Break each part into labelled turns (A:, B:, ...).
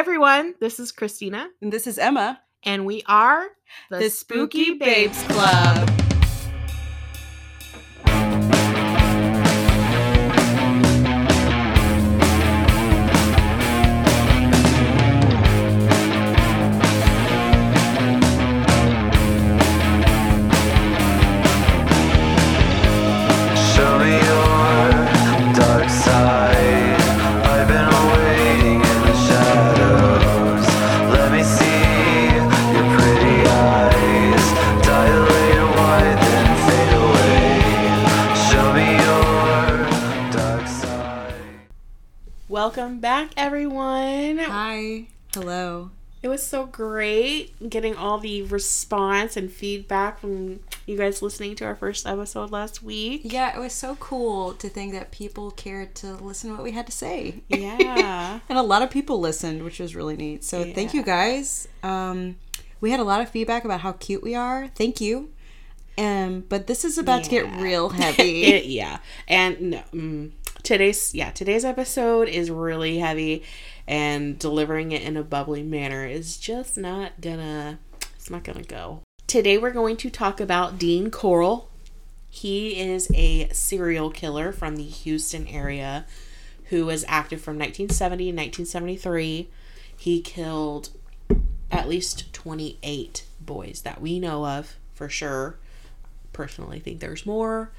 A: everyone, this is Christina,
B: And this is Emma,
A: and we are
B: the, Spooky Babes Club.
A: Response and feedback from you guys listening to our first episode last week.
B: Yeah, it was so cool to think that people cared to listen to what we had to say.
A: Yeah.
B: and a lot of people listened, which was really neat. So thank you guys. Um, we had a lot of feedback about how cute we are. Thank you. Um, but this is about to get real heavy.
A: It- yeah. And no, mm, today's yeah, today's episode is really heavy and delivering it in a bubbly manner is just not gonna it's not gonna go. Today we're going to talk about Dean Corll. He is a serial killer from the Houston area who was active from 1970 to 1973. He killed at least 28 boys that we know of for sure. Personally, think there's more,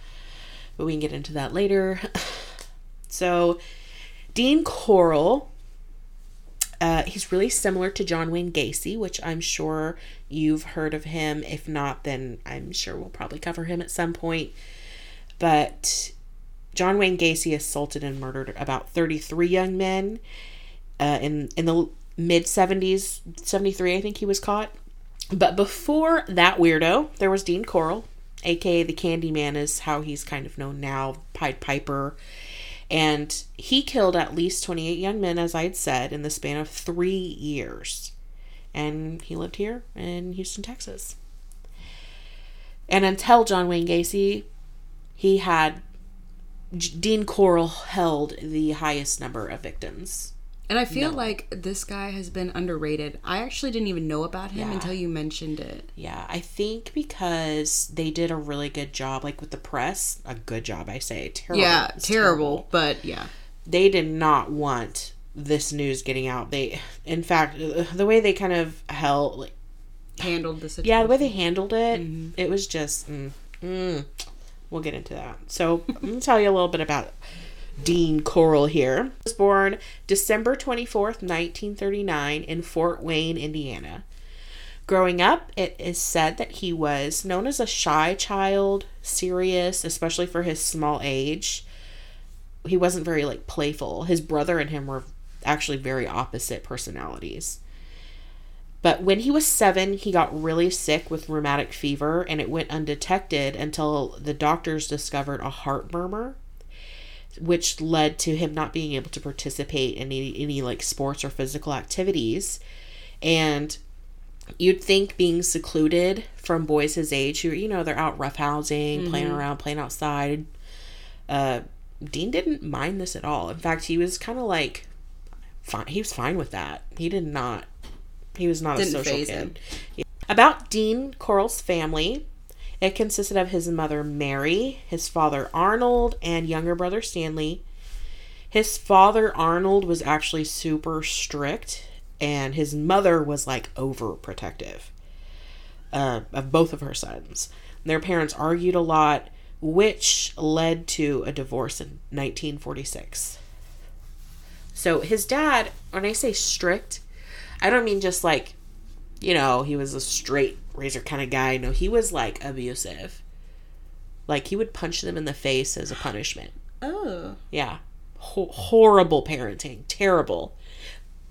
A: but we can get into that later. so, Dean Corll, uh, he's really similar to John Wayne Gacy, which I'm sure you've heard of him. If not, then I'm sure we'll probably cover him at some point. But John Wayne Gacy assaulted and murdered about 33 young men uh, in in the mid 70s, 73, I think he was caught. But before that weirdo, there was Dean Corll, aka the Candyman, is how he's kind of known now, Pied Piper. And he killed at least 28 young men, as I had said, in the span of three years. And he lived here in Houston, Texas. And until John Wayne Gacy, he had J- Dean Corll held the highest number of victims.
B: And I feel like this guy has been underrated. I actually didn't even know about him
A: Yeah.
B: until you mentioned it.
A: Yeah, I think because they did a really good job, like with the press, a good job, I say. Terrible.
B: Yeah,
A: It's
B: terrible, but yeah.
A: They did not want this news getting out. They, in fact, the way they kind of held, like,
B: Handled the situation.
A: yeah, the way they handled it, it was just, mm, mm. we'll get into that. So I'm gonna tell you a little bit about Dean Corll here. He was born December 24th, 1939 in Fort Wayne, Indiana. Growing up, it is said that he was known as a shy child, serious, especially for his small age. He wasn't very like playful. His brother and him were actually very opposite personalities. But when he was seven, he got really sick with rheumatic fever and it went undetected until the doctors discovered a heart murmur, which led to him not being able to participate in any, any like sports or physical activities. And you'd think being secluded from boys his age who, you know, they're out roughhousing, playing around, playing outside. Uh, Dean didn't mind this at all. In fact, he was kind of like, fine. He was fine with that. He did not. He was not
B: Didn't
A: a social kid.
B: him.
A: About Dean Corll's family, it consisted of his mother Mary, his father Arnold, and younger brother Stanley. His father Arnold was actually super strict, and his mother was like overprotective uh, of both of her sons. Their parents argued a lot, which led to a divorce in 1946. So his dad, when I say strict, I don't mean just like, you know, he was a straight razor kind of guy. No, he was like abusive. Like he would punch them in the face as a punishment.
B: Oh.
A: Yeah. Ho- horrible parenting. Terrible.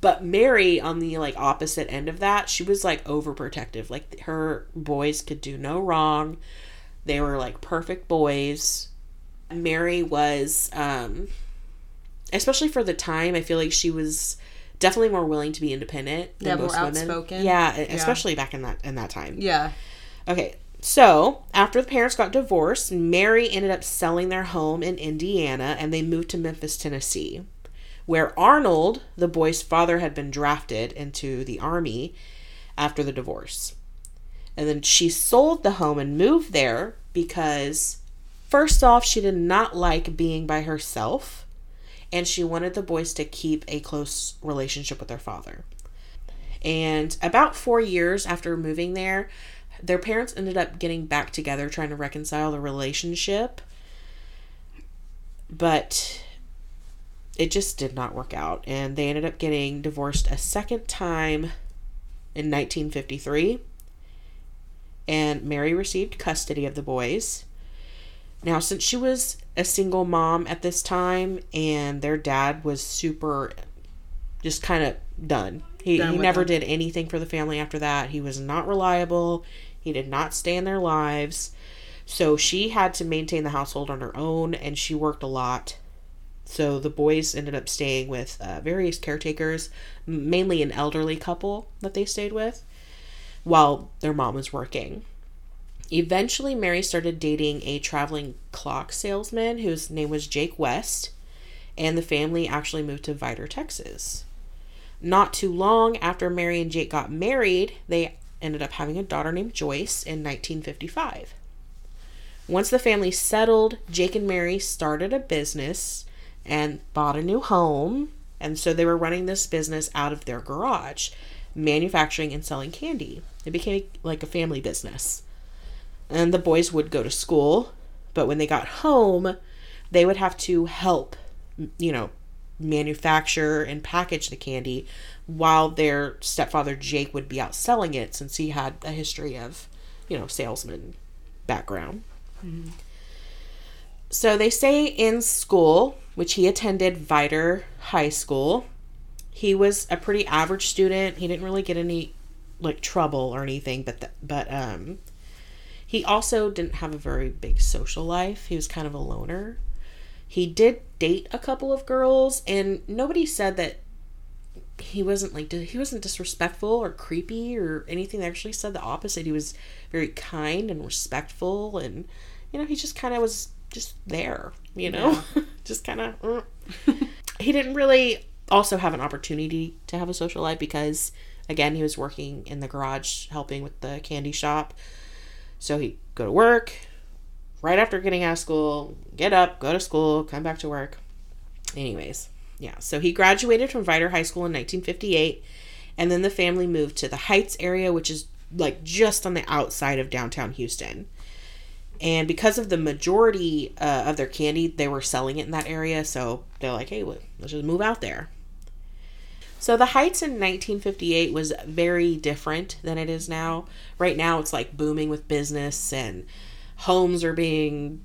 A: But Mary, on the like opposite end of that, she was like overprotective. Like her boys could do no wrong. They were like perfect boys. Mary was, um, especially for the time, I feel like she was definitely more willing to be independent than
B: Yeah, more
A: most women.
B: outspoken.
A: Yeah, especially back in that in that time.
B: Yeah.
A: Okay, so after the parents got divorced, Mary ended up selling their home in Indiana and they moved to Memphis, Tennessee, where Arnold, the boy's father, had been drafted into the army after the divorce. And then she sold the home and moved there because, first off, she did not like being by herself and she wanted the boys to keep a close relationship with their father. And about four years after moving there, their parents ended up getting back together, trying to reconcile the relationship. But it just did not work out. And they ended up getting divorced a second time in 1953. And Mary received custody of the boys. Now, since she was a single mom at this time and their dad was super just kind of done. He,
B: Done
A: he never
B: them.
A: did anything for the family after that. He was not reliable. He did not stay in their lives. So she had to maintain the household on her own and she worked a lot. So the boys ended up staying with uh, various caretakers, mainly an elderly couple that they stayed with, while their mom was working. Eventually, Mary started dating a traveling clock salesman whose name was Jake West, and the family actually moved to Vidor, Texas. Not too long after Mary and Jake got married, they ended up having a daughter named Joyce in 1955. Once the family settled, Jake and Mary started a business and bought a new home. And so they were running this business out of their garage, manufacturing and selling candy. It became like a family business. And the boys would go to school, but when they got home, they would have to help, you know, manufacture and package the candy while their stepfather Jake would be out selling it since he had a history of, you know, salesman background. So they say in school, which he attended Vidor High School, he was a pretty average student. He didn't really get any like trouble or anything, but the, but um he also didn't have a very big social life. He was kind of a loner. He did date a couple of girls and nobody said that he wasn't like he wasn't disrespectful or creepy or anything. They actually said the opposite. He was very kind and respectful and you know, he just kind of was just there, you know, just kind of. Mm. he didn't really also have an opportunity to have a social life because, again, he was working in the garage helping with the candy shop. So he'd go to work right after getting out of school, get up, go to school, come back to work. Anyways, yeah. So he graduated from Vidor High School in 1958, and then the family moved to the Heights area, which is like just on the outside of downtown Houston. And because of the majority uh, of their candy, they were selling it in that area. So they're like, hey, let's just move out there. So the Heights in 1958 was very different than it is now. Right now, it's like booming with business and homes are being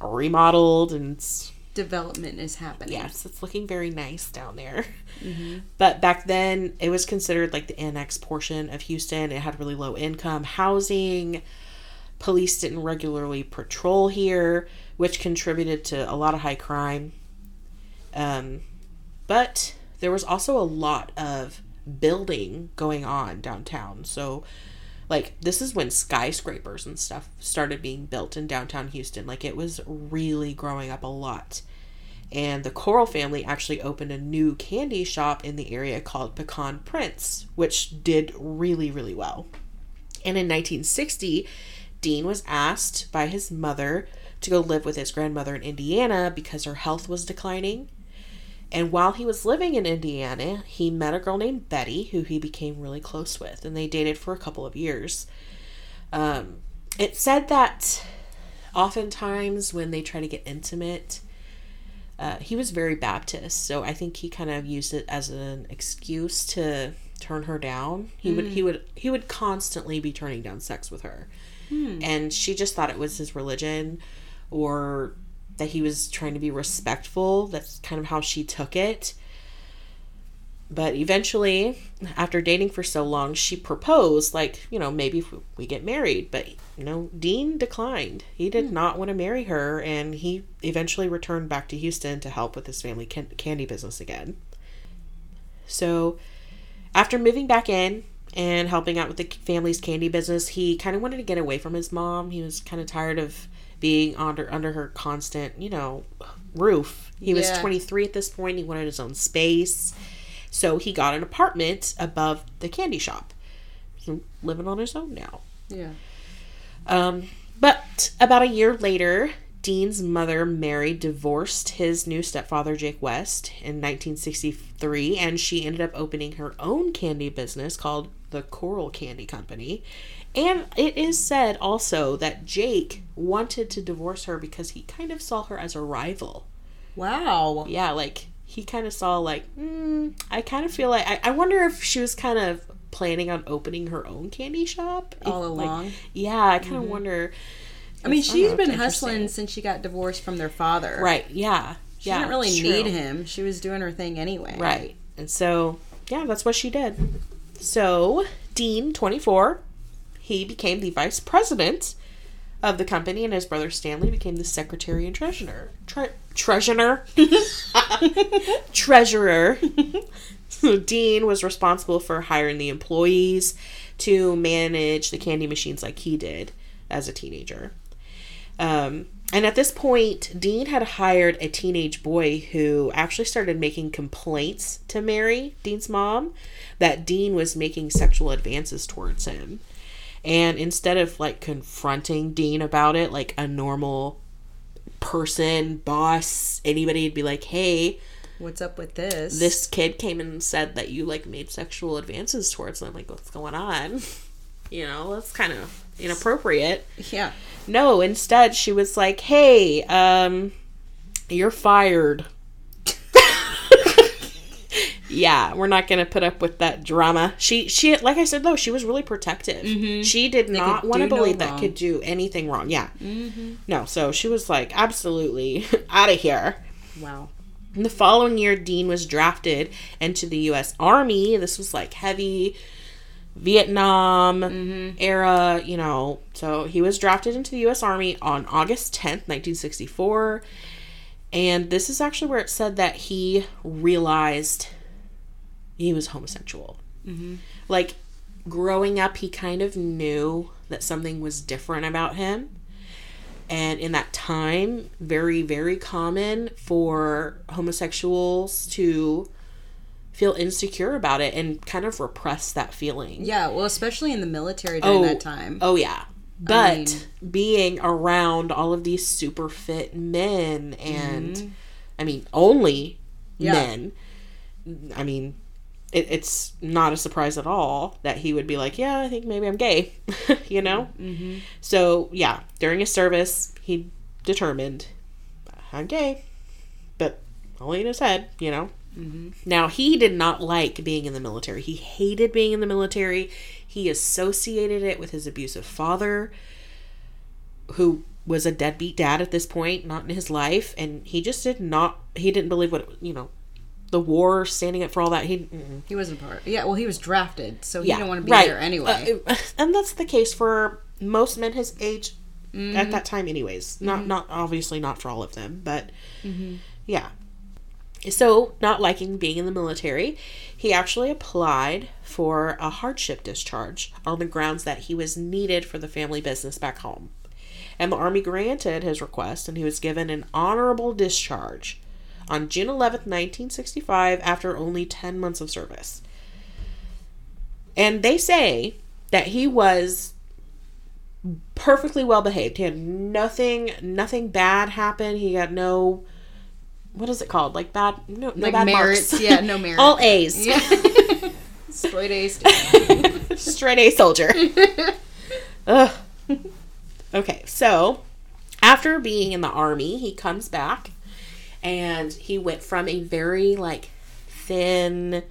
A: remodeled and
B: Development is happening.
A: yes, it's looking very nice down there. But back then, it was considered like the annex portion of Houston. It had really low income housing. Police didn't regularly patrol here, which contributed to a lot of high crime. Um, but there was also a lot of building going on downtown. So, like, this is when skyscrapers and stuff started being built in downtown Houston. Like, it was really growing up a lot. And the Corll family actually opened a new candy shop in the area called Pecan Prince, which did really, really well. And in 1960, Dean was asked by his mother to go live with his grandmother in Indiana because her health was declining. And while he was living in Indiana, he met a girl named Betty who he became really close with, and they dated for a couple of years. Um, it said that oftentimes when they try to get intimate, uh, he was very Baptist, so I think he kind of used it as an excuse to turn her down. He would he would he would constantly be turning down sex with her, and she just thought it was his religion, or that he was trying to be respectful. That's kind of how she took it. But eventually, after dating for so long, she proposed, like, you know, maybe if we get married. But, you know, Dean declined. He did hmm. not want to marry her, and he eventually returned back to Houston to help with his family can- candy business again. So, after moving back in and helping out with the family's candy business, he kind of wanted to get away from his mom. He was kind of tired of being under under her constant, you know, roof. He was
B: Yeah.
A: 23 at this point. He wanted his own space. So he got an apartment above the candy shop. So living on his own now.
B: Yeah.
A: Um, but about a year later, Dean's mother, Mary, divorced his new stepfather, Jake West, in 1963, and she ended up opening her own candy business called the Corll Candy Company. And it is said also that Jake wanted to divorce her because he kind of saw her as a rival.
B: Wow.
A: Yeah, like he kind of saw, like, mm, I kind of feel like, I, I wonder if she was kind of planning on opening her own candy shop
B: All
A: If, like,
B: along?
A: yeah, I kind of wonder.
B: I mean,
A: I don't know,
B: been hustling since she got divorced from their father.
A: Right. Yeah.
B: She
A: yeah.
B: didn't really need him. She was doing her thing anyway.
A: Right. And so, yeah, that's what she did. So, Dean, 24, he became the vice president of the company, and his brother Stanley became the secretary and treasurer. Tre- treasurer? treasurer. so, Dean was responsible for hiring the employees to manage the candy machines like he did as a teenager. Um, and at this point, Dean had hired a teenage boy who actually started making complaints to Mary, Dean's mom, that Dean was making sexual advances towards him. And instead of like confronting Dean about it like a normal person, boss, anybody would be like, hey,
B: What's up with this?
A: this kid came and said that you like made sexual advances towards them. Like, what's going on? You know, that's kind of inappropriate.
B: Yeah.
A: No, instead she was like, "Hey, um you're fired." Yeah, we're not going to put up with that drama. She she like I said though, she was really protective. Mm-hmm. She did not want to
B: do no
A: believe that
B: wrong.
A: could do anything wrong. Yeah. Mm-hmm. No, so she was like, "Absolutely out of here."
B: Wow.
A: And the following year, Dean was drafted into the U.S. Army. This was like heavy Vietnam mm-hmm. era, you know. So he was drafted into the U.S. Army on August 10th, 1964. And this is actually where it said that he realized he was homosexual. Like, growing up, he kind of knew that something was different about him and in that time very very common for homosexuals to feel insecure about it and kind of repress that feeling
B: Yeah, well, especially in the military during that time.
A: oh yeah but
B: mean-
A: being around all of these super fit men and
B: Mm-hmm.
A: i mean only
B: Yeah.
A: men i mean it, it's not a surprise at all that he would be like yeah i think maybe i'm gay you know?
B: Mm-hmm.
A: so yeah during his service he determined i'm gay but only in his head you know? Now he did not like being in the military. He hated being in the military. He associated it with his abusive father who was a deadbeat dad at this point not in his life and he just did not he didn't believe what you know the war standing up for all that he mm-mm.
B: He wasn't part. Yeah, well, he was drafted, so he
A: yeah
B: didn't want to be
A: right.
B: there anyway.
A: Uh, and that's the case for most men his age
B: Mm-hmm.
A: at that time anyways not not obviously not for all of them but
B: Mm-hmm.
A: yeah so not liking being in the military he actually applied for a hardship discharge on the grounds that he was needed for the family business back home and the army granted his request and he was given an honorable discharge on june 11th 1965 after only 10 months of service and they say that he was perfectly well behaved. He had nothing nothing bad happen. He got no what is it called? Like bad no, no
B: Like
A: bad
B: merits.
A: marks.
B: Yeah, no merits.
A: All A's.
B: Yeah. Straight A's.
A: Straight A soldier. Ugh. Okay, so after being in the army, he comes back and he went from a very like thin,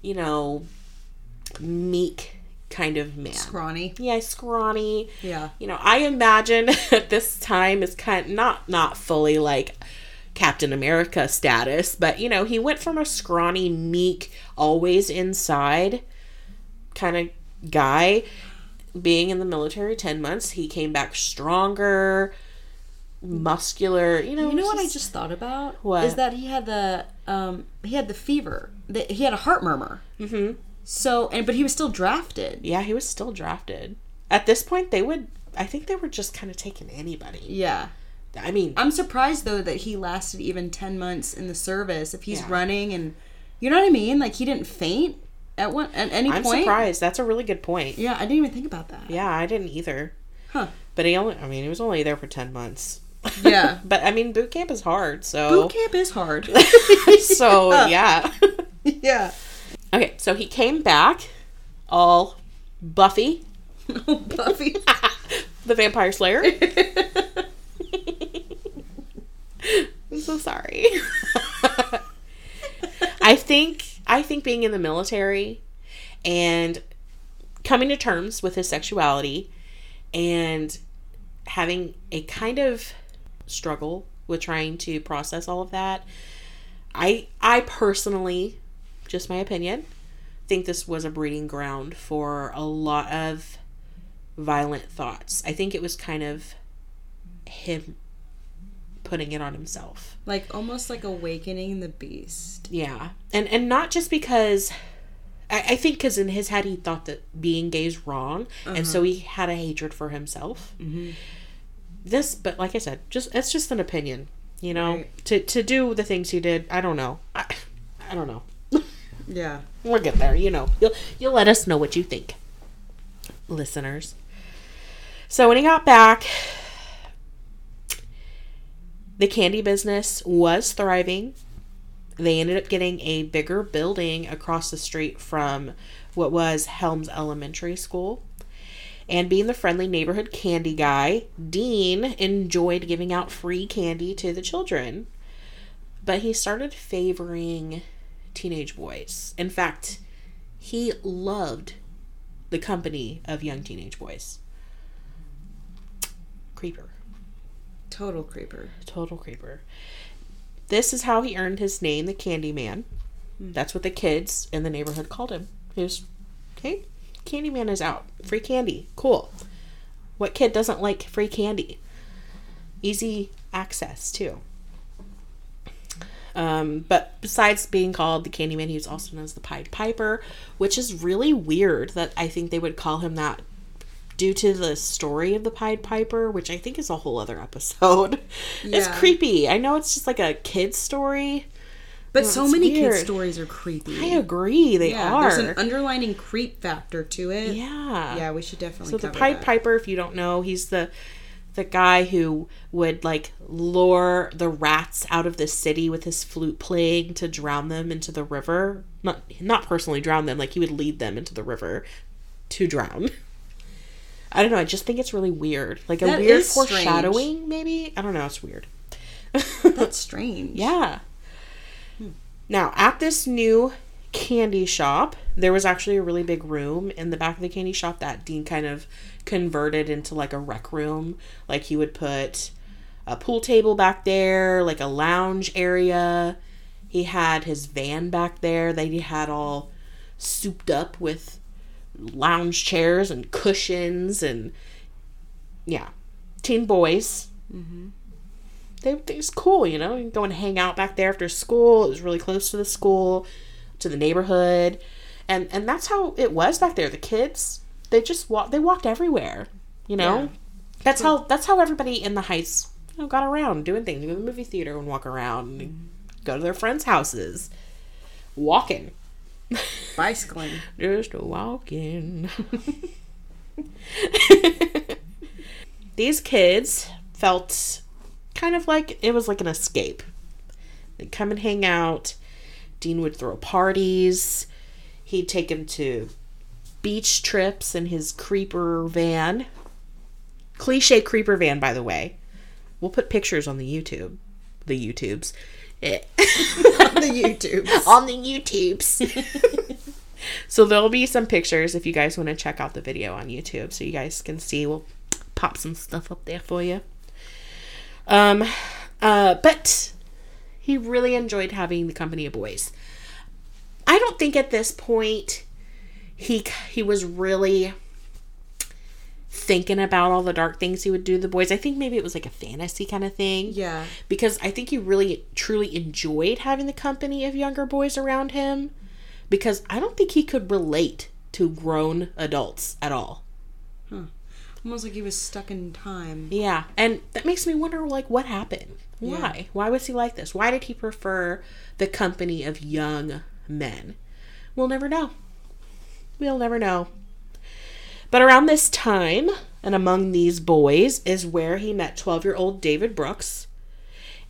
A: you know, meek kind of man.
B: Scrawny.
A: yeah, scrawny.
B: Yeah.
A: You know, I imagine at this time is kind not not fully like Captain America status, but you know, he went from a scrawny, meek, always inside kind of guy being in the military 10 months, he came back stronger, muscular, you know.
B: You know what I just thought about?
A: What?
B: Is that he had the um he had the fever. The, he had a heart murmur. Mm-hmm. So and but he was still drafted.
A: Yeah, he was still drafted. At this point, they would I think they were just kind of taking anybody.
B: Yeah.
A: I mean,
B: I'm surprised though that he lasted even 10 months in the service if he's
A: Yeah.
B: running and you know what I mean? Like he didn't faint at one at any point.
A: I'm surprised. That's a really good point.
B: Yeah, I didn't even think about that.
A: Yeah, I didn't either.
B: Huh.
A: But he only, I mean, he was only there for 10 months.
B: Yeah.
A: but I mean, boot camp is hard, so.
B: Boot camp is hard.
A: so, yeah.
B: yeah.
A: okay, so he came back all Buffy,
B: Buffy.
A: the vampire slayer. I'm so sorry. I think I think being in the military and coming to terms with his sexuality and having a kind of struggle with trying to process all of that. I I personally, just my opinion, think this was a breeding ground for a lot of violent thoughts. I think it was kind of him putting it on himself.
B: like almost like awakening the beast.
A: Yeah, and and not just because I, I think because in his head he thought that being gay is wrong, and so uh-huh. he had a hatred for himself. Mm-hmm. This, but like I said, just it's just an opinion, you know.
B: Right.
A: To to do the things he did, I don't know. I, I don't know.
B: Yeah.
A: We'll get there, you know. You'll you'll let us know what you think, listeners. So when he got back, the candy business was thriving. They ended up getting a bigger building across the street from what was Helms Elementary School. And being the friendly neighborhood candy guy, Dean enjoyed giving out free candy to the children. But he started favoring teenage boys. In fact, he loved the company of young teenage boys. Creeper.
B: Total creeper.
A: Total creeper. This is how he earned his name, the Candy Man. Hmm. That's what the kids in the neighborhood called him. He was, okay, Candyman is out. Free candy. Cool. What kid doesn't like free candy? Easy access, too. Um, but besides being called the Candyman, he was also known as the Pied Piper, which is really weird that I think they would call him that due to the story of the Pied Piper, which I think is a whole other episode. It's creepy. I know it's just like a kid's story.
B: But so many
A: weird.
B: kids' stories are creepy.
A: I agree, they
B: yeah,
A: are.
B: there's an underlining creep factor to it.
A: yeah.
B: Yeah, we should definitely
A: So the Pied
B: that.
A: Piper, if you don't know, he's the the guy who would like lure the rats out of the city with his flute playing to drown them into the river. Not not personally drown them, like he would lead them into the river to drown. I don't know. I just think it's really weird, like a
B: That
A: weird
B: is strange.
A: foreshadowing. Maybe I don't know. It's weird.
B: That's strange.
A: Yeah. Now, at this new candy shop, there was actually a really big room in the back of the candy shop that Dean kind of converted into like a rec room. Like he would put a pool table back there, like a lounge area. He had his van back there that he had all souped up with lounge chairs and cushions and yeah, teen boys mm-hmm. They, it was cool, you know. You can go and hang out back there after school. It was really close to the school, to the neighborhood, and and that's how it was back there. The kids, they just walk. They walked everywhere, you know.
B: Yeah.
A: That's how that's how everybody in the heights, you know, got around doing things. Go to the movie theater and walk around, and go to their friends' houses, walking,
B: Bicycling.
A: just walking. These kids felt kind of like it was like an escape. They'd come and hang out. Dean would throw parties. He'd take him to beach trips in his creeper van. Cliche creeper van, by the way. We'll put pictures on the YouTube. The YouTubes. Eh.
B: the YouTube.
A: on the YouTubes. so there'll be some pictures if you guys want to check out the video on YouTube so you guys can see. We'll pop some stuff up there for you. Um uh but he really enjoyed having the company of boys. I don't think at this point he he was really thinking about all the dark things he would do to the boys. I think maybe it was like a fantasy kind of thing
B: Yeah.
A: because I think he really truly enjoyed having the company of younger boys around him because I don't think he could relate to grown adults at all.
B: Almost like he was stuck in time.
A: Yeah, and that makes me wonder, like, what happened?
B: Yeah.
A: Why? Why was he like this? Why did he prefer the company of young men? We'll never know. We'll never know. But around this time, and among these boys, is where he met 12 year old David Brooks.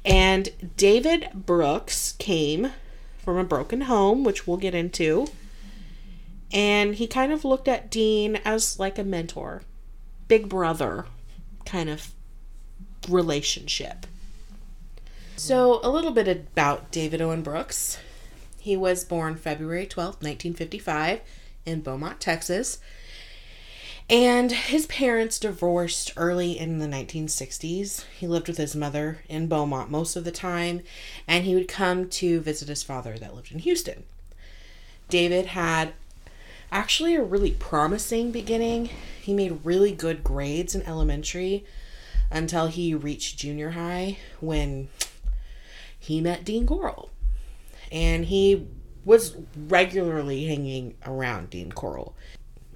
A: And David Brooks came from a broken home, which we'll get into. And he kind of looked at Dean as like a mentor, big brother kind of relationship. So, a little bit about David Owen Brooks. He was born February 12th, 1955, in Beaumont, Texas. And his parents divorced early in the 1960s. He lived with his mother in Beaumont most of the time, and he would come to visit his father that lived in Houston. David had actually a really promising beginning. He made really good grades in elementary until he reached junior high when he met Dean Corll. And he was regularly hanging around Dean Corll.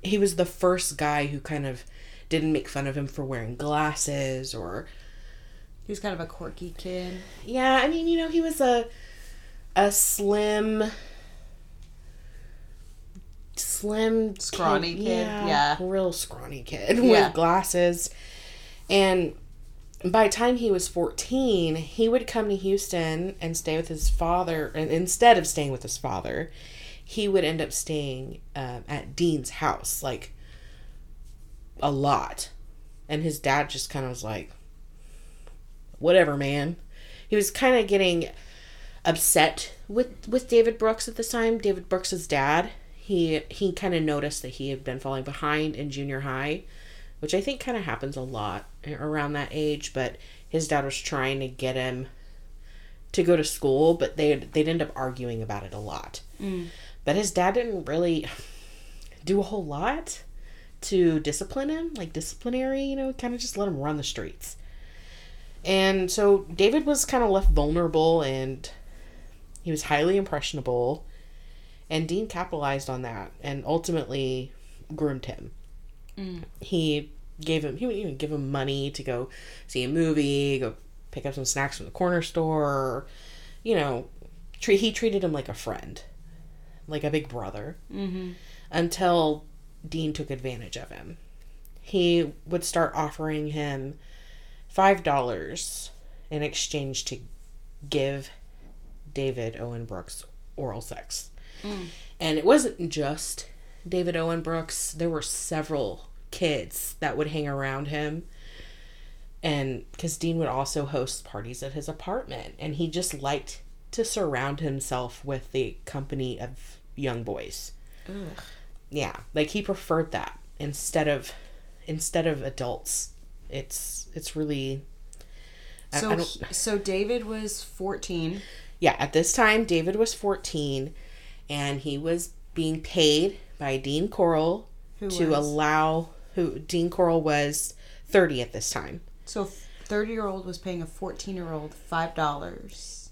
A: He was the first guy who kind of didn't make fun of him for wearing glasses or
B: He was kind of a quirky kid.
A: yeah, I mean, you know, he was a a slim slim
B: Scrawny kid, yeah.
A: real scrawny kid
B: Yeah.
A: with glasses. And by the time he was 14, he would come to Houston and stay with his father. And instead of staying with his father, he would end up staying um, at Dean's house, like a lot. And his dad just kind of was like, whatever, man. He was kind of getting upset with with David Brooks at this time. David Brooks's dad. He he kind of noticed that he had been falling behind in junior high, which I think kind of happens a lot around that age. But his dad was trying to get him to go to school, but they they'd end up arguing about it a lot. Mm. But his dad didn't really do a whole lot to discipline him, like disciplinary, you know, kind of just let him run the streets. And so David was kind of left vulnerable and he was highly impressionable. And Dean capitalized on that and ultimately groomed him. He gave him, he would even give him money to go see a movie, go pick up some snacks from the corner store. You know, tre- he treated him like a friend, like a big brother. Mm-hmm. Until Dean took advantage of him. He would start offering him five dollars in exchange to give David Owen Brooks oral sex. Mm. And it wasn't just David Owen Brooks, there were several kids that would hang around him. And because Dean would also host parties at his apartment, and he just liked to surround himself with the company of young boys. Yeah, like he preferred that instead of instead of adults. It's it's really
B: So,
A: I don't-
B: he- so David was 14.
A: yeah, at this time, David was 14 and he was being paid by Dean Corll
B: Who
A: to
B: was?
A: allow who Dean Corll was 30 at this time.
B: So 30 year old was paying a 14 year old $5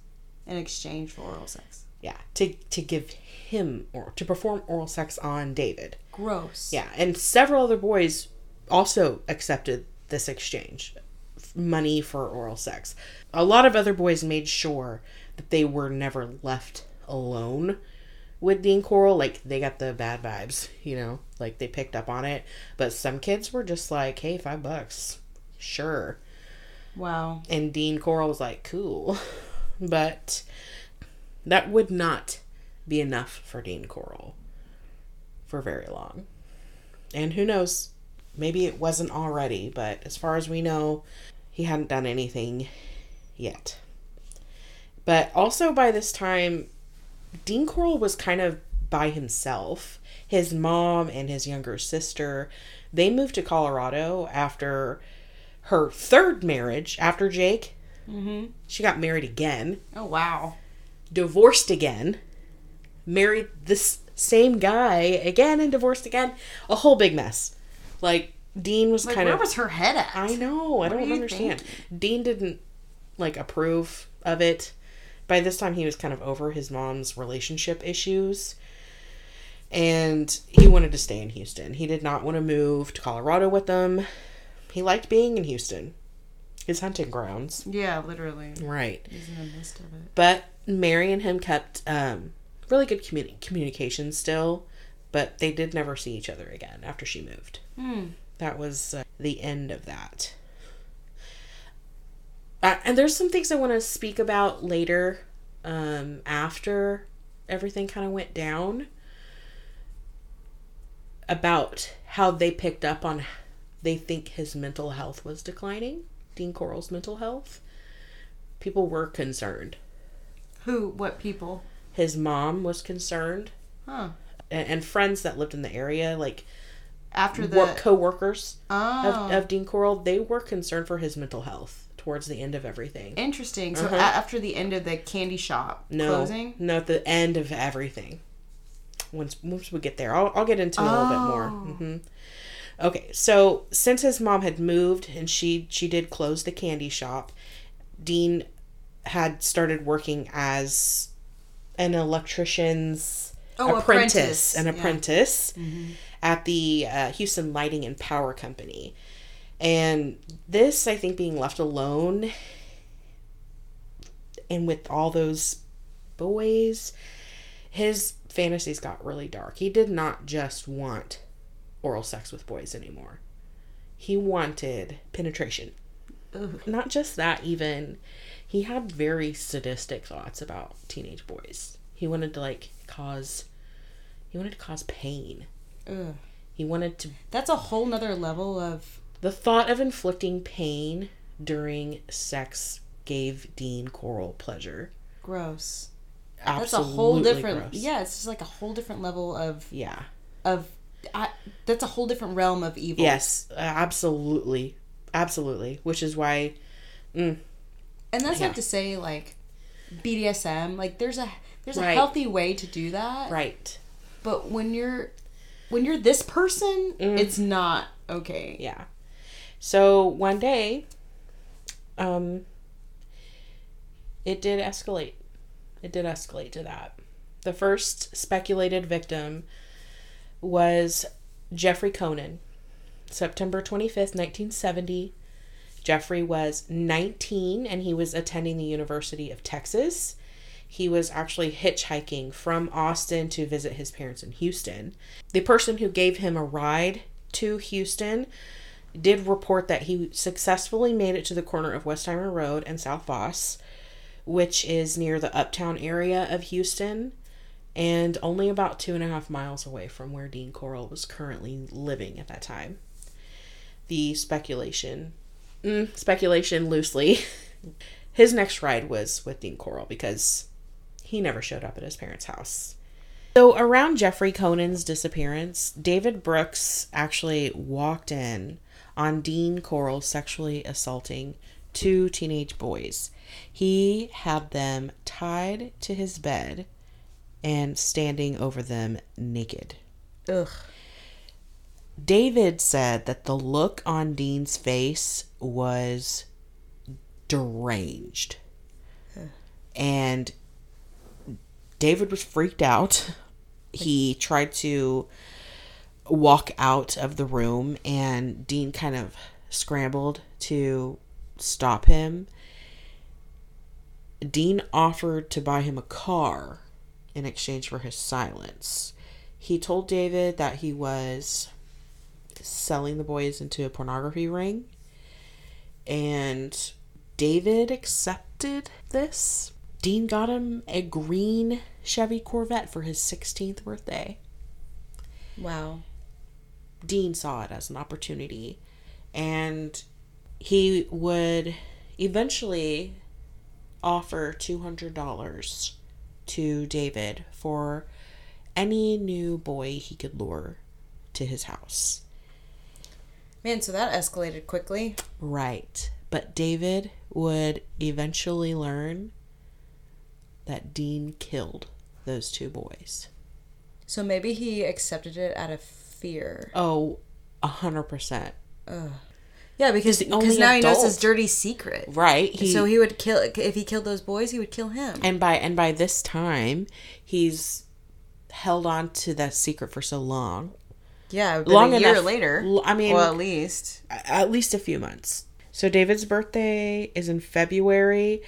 B: in exchange for oral sex.
A: Yeah, to to give him or to perform oral sex on David.
B: Gross.
A: Yeah, and several other boys also accepted this exchange money for oral sex. A lot of other boys made sure that they were never left alone with Dean Corll. Like, they got the bad vibes, you know, like they picked up on it. But some kids were just like, hey, five bucks. Sure.
B: Wow.
A: And Dean Corll was like, cool. But that would not be enough for Dean Corll for very long. And who knows, maybe it wasn't already, but as far as we know, he hadn't done anything yet. But also by this time, Dean Corll was kind of by himself. His mom and his younger sister, they moved to Colorado after her third marriage, after Jake. Mm-hmm. She got married again,
B: Oh, wow.
A: divorced again, married this same guy again, and divorced again. A whole big mess. Like, Dean was
B: Like,
A: kind
B: where
A: of.
B: Where was her head at?
A: I know. I
B: What
A: don't
B: you
A: understand. Dean didn't like approve of it. By this time, he was kind of over his mom's relationship issues, and he wanted to stay in Houston. He did not want to move to Colorado with them He liked being in Houston, his hunting grounds.
B: Yeah, literally.
A: Right.
B: He's in the midst of it.
A: But Mary and him kept um, really good communi- communication still, but they did never see each other again after she moved. That was uh, the end of that. Uh, and there's some things I want to speak about later um, after everything kind of went down about how they picked up on they think his mental health was declining dean corll's mental health people were concerned
B: Who? What people?
A: his mom was concerned
B: Huh.
A: and, and friends that lived in the area like
B: After the.
A: work co-workers
B: oh.
A: of, of dean corll they were concerned for his mental health towards the end of everything
B: Interesting. So
A: Uh-huh.
B: after the end of the candy shop
A: no
B: closing.
A: no at the end of everything once once we get there i'll, I'll get into it a little bit more
B: Oh.
A: hmm okay so since his mom had moved and she she did close the candy shop dean had started working as an electrician's
B: Oh,
A: apprentice,
B: apprentice.
A: an
B: Yeah.
A: apprentice at the uh, Houston Lighting and Power Company. And this, I think, being left alone and with all those boys, his fantasies got really dark. He did not just want oral sex with boys anymore, he wanted penetration.
B: Ugh.
A: Not just that, even. He had very sadistic thoughts about teenage boys. He wanted to, like, cause. He wanted to cause pain.
B: Ugh.
A: He wanted to
B: That's a whole nother level of.
A: The thought of inflicting pain during sex gave Dean Corll pleasure.
B: Gross.
A: Absolutely
B: That's a whole different.
A: gross.
B: Yeah, it's just like a whole different level of
A: Yeah.
B: of. I, that's a whole different realm of evil.
A: Yes, absolutely. Absolutely. Which is why
B: and that's
A: Yeah.
B: not to say like BDSM. Like there's a there's a healthy way to do that.
A: right.
B: But when you're when you're this person,
A: Mm.
B: it's not okay.
A: Yeah. So one day um it did escalate. It did escalate to that. The first speculated victim was Jeffrey Konen. September 25th, 1970. Jeffrey was 19 and he was attending the University of Texas. He was actually hitchhiking from Austin to visit his parents in Houston. The person who gave him a ride to Houston did report that he successfully made it to the corner of Westheimer Road and South Voss, which is near the uptown area of Houston and only about two and a half miles away from where Dean Corll was currently living at that time. The speculation, mm, speculation loosely, his next ride was with Dean Corll because he never showed up at his parents' house. So, around Jeffrey Konen's disappearance, David Brooks actually walked in on Dean Corll sexually assaulting two teenage boys. He had them tied to his bed and standing over them naked.
B: Ugh.
A: David said that the look on Dean's face was deranged. And David was freaked out. He tried to walk out of the room, and Dean kind of scrambled to stop him. Dean offered to buy him a car in exchange for his silence. He told David that he was selling the boys into a pornography ring, and David accepted this. Dean got him a green Chevy Corvette for his 16th birthday.
B: Wow.
A: Dean saw it as an opportunity and he would eventually offer $200 to David for any new boy he could lure to his house.
B: Man, so that escalated quickly.
A: Right. But David would eventually learn that Dean killed those two boys.
B: So maybe he accepted it out of fear.
A: Oh, a hundred percent.
B: Yeah, because
A: the only
B: because now he knows his dirty secret.
A: Right. He,
B: so he would kill if he killed those boys. He would kill him.
A: and by and by this time, he's held on to that secret for so long
B: Yeah, but
A: Long
B: a year
A: enough-
B: later.
A: L- I mean,
B: well, at least.
A: at least a few months. So David's birthday is in February,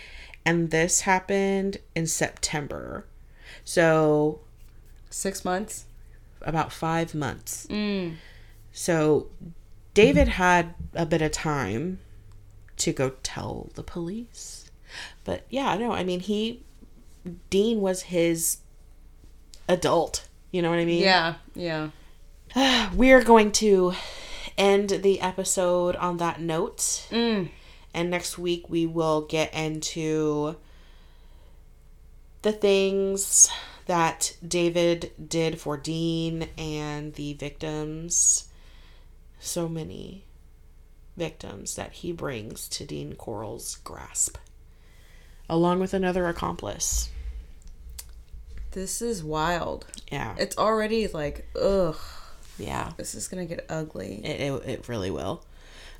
A: and this happened in September. So
B: Six months.
A: About five months.
B: Mm.
A: So David had a bit of time to go tell the police. But yeah, no, I mean, he, Dean was his adult. You know what I mean?
B: Yeah, yeah.
A: We're going to end the episode on that note.
B: Mm.
A: And next week we will get into the things that David did for Dean and the victims. So many victims that he brings to Dean Corll's grasp, along with another accomplice.
B: This is wild.
A: Yeah.
B: It's already like, ugh,
A: Yeah.
B: this is gonna get ugly.
A: It, it, it really will.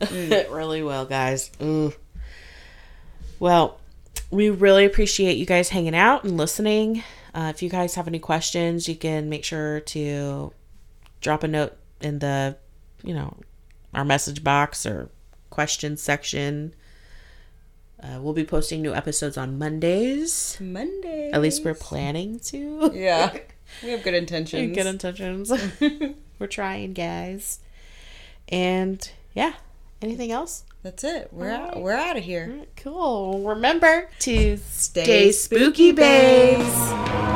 A: Mm. it really will, guys. Ugh. Well, we really appreciate you guys hanging out and listening. Uh, if you guys have any questions, you can make sure to drop a note in the, you know, our message box or questions section. Uh, we'll be posting new episodes on Mondays.
B: Monday.
A: At least we're planning to.
B: Yeah. We have good intentions.
A: Good intentions. we're trying, guys. And yeah, anything else?
B: That's it. We're out, we're out of here.
A: Cool. Remember to
B: Stay
A: stay spooky,
B: babes.